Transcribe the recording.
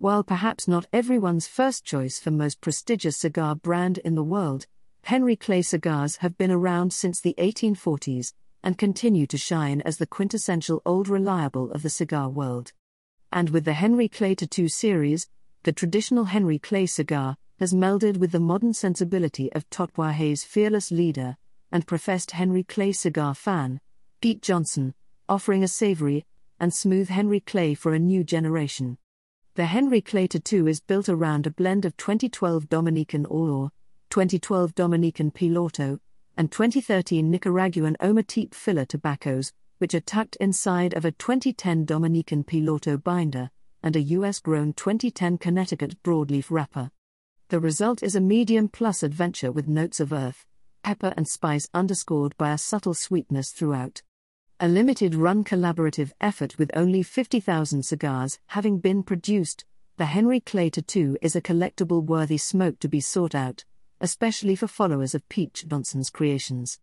While perhaps not everyone's first choice for most prestigious cigar brand in the world, Henry Clay cigars have been around since the 1840s and continue to shine as the quintessential old reliable of the cigar world. And with the Henry Clay Tattoo series, the traditional Henry Clay cigar has melded with the modern sensibility of Tatuaje's fearless leader and professed Henry Clay cigar fan, Pete Johnson, offering a savory and smooth Henry Clay for a new generation. The Henry Clay Tattoo is built around a blend of 2012 Dominican Olor, 2012 Dominican Piloto, and 2013 Nicaraguan Ometepe filler tobaccos, which are tucked inside of a 2010 Dominican Piloto binder and a US grown 2010 Connecticut broadleaf wrapper. The result is a medium plus adventure with notes of earth, pepper, and spice underscored by a subtle sweetness throughout a limited run collaborative effort with only 50,000 cigars having been produced, the Henry Clay Tattoo is a collectible worthy smoke to be sought out, especially for followers of Pete Johnson's creations.